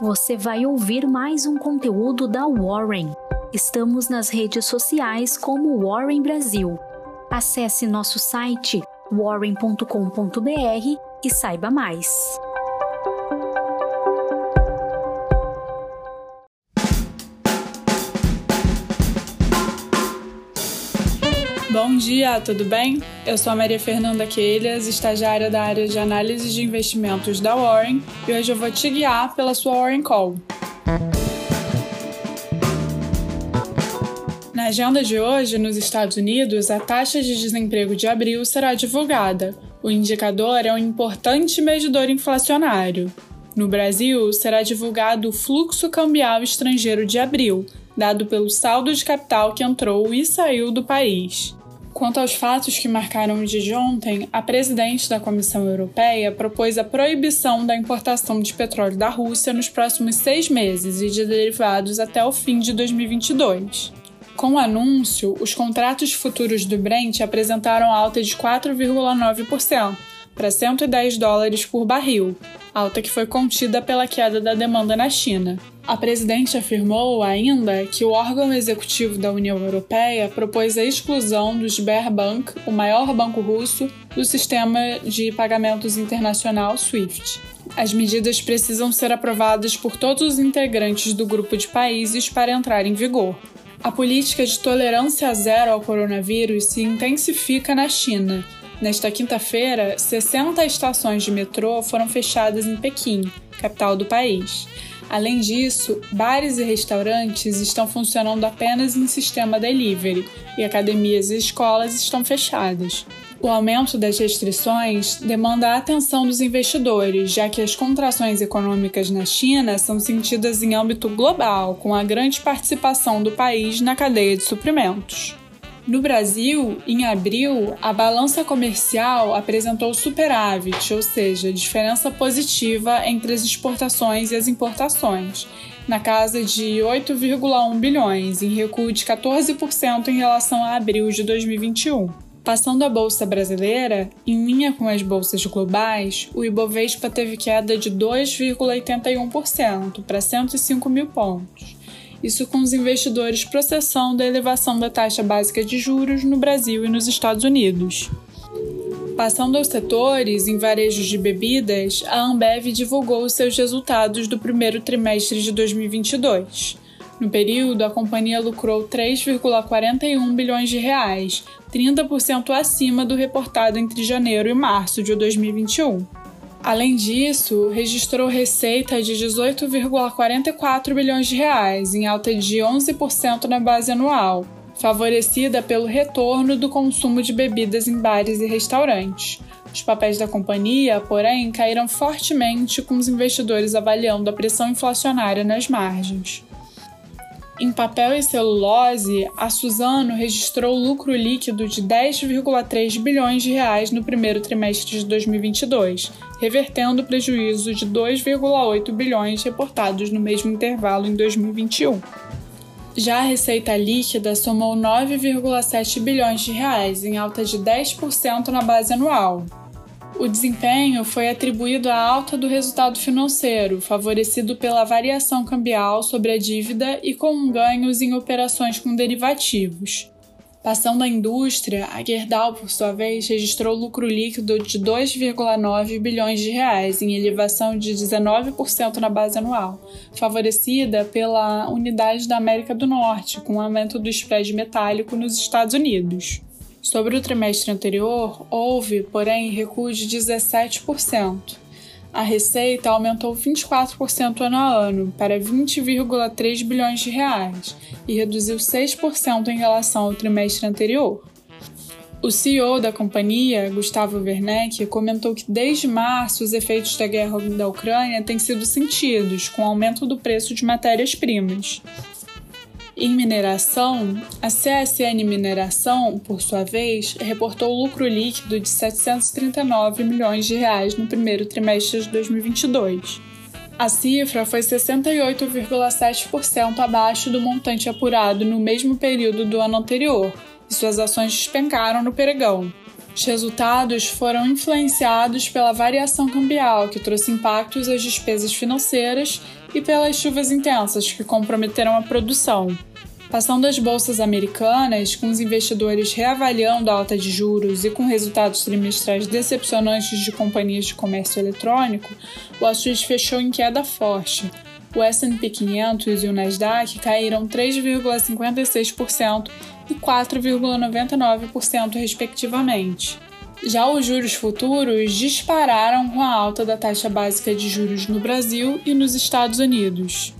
você vai ouvir mais um conteúdo da Warren. Estamos nas redes sociais como Warren Brasil. Acesse nosso site warren.com.br e saiba mais. Bom dia, tudo bem? Eu sou a Maria Fernanda Queiras, estagiária da área de análise de investimentos da Warren, e hoje eu vou te guiar pela sua Warren Call. Na agenda de hoje, nos Estados Unidos, a taxa de desemprego de abril será divulgada. O indicador é um importante medidor inflacionário. No Brasil, será divulgado o fluxo cambial estrangeiro de abril, dado pelo saldo de capital que entrou e saiu do país. Quanto aos fatos que marcaram o dia de ontem, a presidente da Comissão Europeia propôs a proibição da importação de petróleo da Rússia nos próximos seis meses e de derivados até o fim de 2022. Com o anúncio, os contratos futuros do Brent apresentaram alta de 4,9% para 110 dólares por barril, alta que foi contida pela queda da demanda na China. A presidente afirmou ainda que o órgão executivo da União Europeia propôs a exclusão do Sberbank, o maior banco russo, do sistema de pagamentos internacional SWIFT. As medidas precisam ser aprovadas por todos os integrantes do grupo de países para entrar em vigor. A política de tolerância zero ao coronavírus se intensifica na China. Nesta quinta-feira, 60 estações de metrô foram fechadas em Pequim, capital do país. Além disso, bares e restaurantes estão funcionando apenas em sistema delivery e academias e escolas estão fechadas. O aumento das restrições demanda a atenção dos investidores, já que as contrações econômicas na China são sentidas em âmbito global, com a grande participação do país na cadeia de suprimentos. No Brasil, em abril, a balança comercial apresentou superávit, ou seja, diferença positiva entre as exportações e as importações, na casa de 8,1 bilhões, em recuo de 14% em relação a abril de 2021. Passando a bolsa brasileira, em linha com as bolsas globais, o Ibovespa teve queda de 2,81% para 105 mil pontos isso com os investidores processando a elevação da taxa básica de juros no Brasil e nos Estados Unidos. Passando aos setores, em varejos de bebidas, a Ambev divulgou seus resultados do primeiro trimestre de 2022. No período, a companhia lucrou 3,41 bilhões de reais, 30% acima do reportado entre janeiro e março de 2021. Além disso, registrou receita de 18,44 bilhões de reais, em alta de 11% na base anual, favorecida pelo retorno do consumo de bebidas em bares e restaurantes. Os papéis da companhia, porém, caíram fortemente com os investidores avaliando a pressão inflacionária nas margens. Em papel e celulose, a Suzano registrou lucro líquido de 10,3 bilhões de reais no primeiro trimestre de 2022, revertendo o prejuízo de 2,8 bilhões reportados no mesmo intervalo em 2021. Já a receita líquida somou 9,7 bilhões de reais, em alta de 10% na base anual, o desempenho foi atribuído à alta do resultado financeiro, favorecido pela variação cambial sobre a dívida e com ganhos em operações com derivativos. Passando à indústria, a Gerdau, por sua vez, registrou lucro líquido de 2,9 bilhões de reais, em elevação de 19% na base anual, favorecida pela unidade da América do Norte, com aumento do spread metálico nos Estados Unidos. Sobre o trimestre anterior, houve, porém, recuo de 17%. A receita aumentou 24% ano a ano, para 20,3 bilhões de reais, e reduziu 6% em relação ao trimestre anterior. O CEO da companhia, Gustavo Werneck, comentou que desde março os efeitos da guerra da Ucrânia têm sido sentidos, com o aumento do preço de matérias-primas. Em mineração, a CSN Mineração, por sua vez, reportou lucro líquido de 739 milhões de reais no primeiro trimestre de 2022. A cifra foi 68,7% abaixo do montante apurado no mesmo período do ano anterior, e suas ações despencaram no pregão. Os resultados foram influenciados pela variação cambial, que trouxe impactos às despesas financeiras, e pelas chuvas intensas, que comprometeram a produção. Passando as bolsas americanas, com os investidores reavaliando a alta de juros e com resultados trimestrais decepcionantes de companhias de comércio eletrônico, o Wall Street fechou em queda forte. O S&P 500 e o Nasdaq caíram 3,56% e 4,99%, respectivamente. Já os juros futuros dispararam com a alta da taxa básica de juros no Brasil e nos Estados Unidos.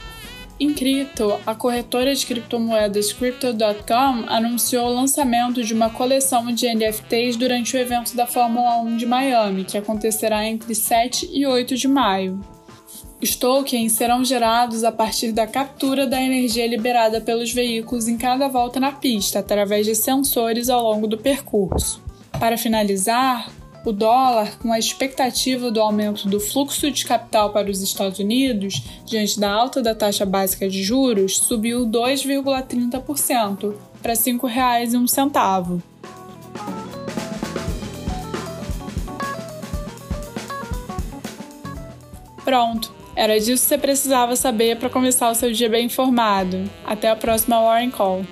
Em cripto, a corretora de criptomoedas Crypto.com anunciou o lançamento de uma coleção de NFTs durante o evento da Fórmula 1 de Miami, que acontecerá entre 7 e 8 de maio. Os tokens serão gerados a partir da captura da energia liberada pelos veículos em cada volta na pista, através de sensores ao longo do percurso. Para finalizar, o dólar, com a expectativa do aumento do fluxo de capital para os Estados Unidos, diante da alta da taxa básica de juros, subiu 2,30% para R$ 5,01. Pronto, era disso que você precisava saber para começar o seu dia bem informado. Até a próxima Warren Call.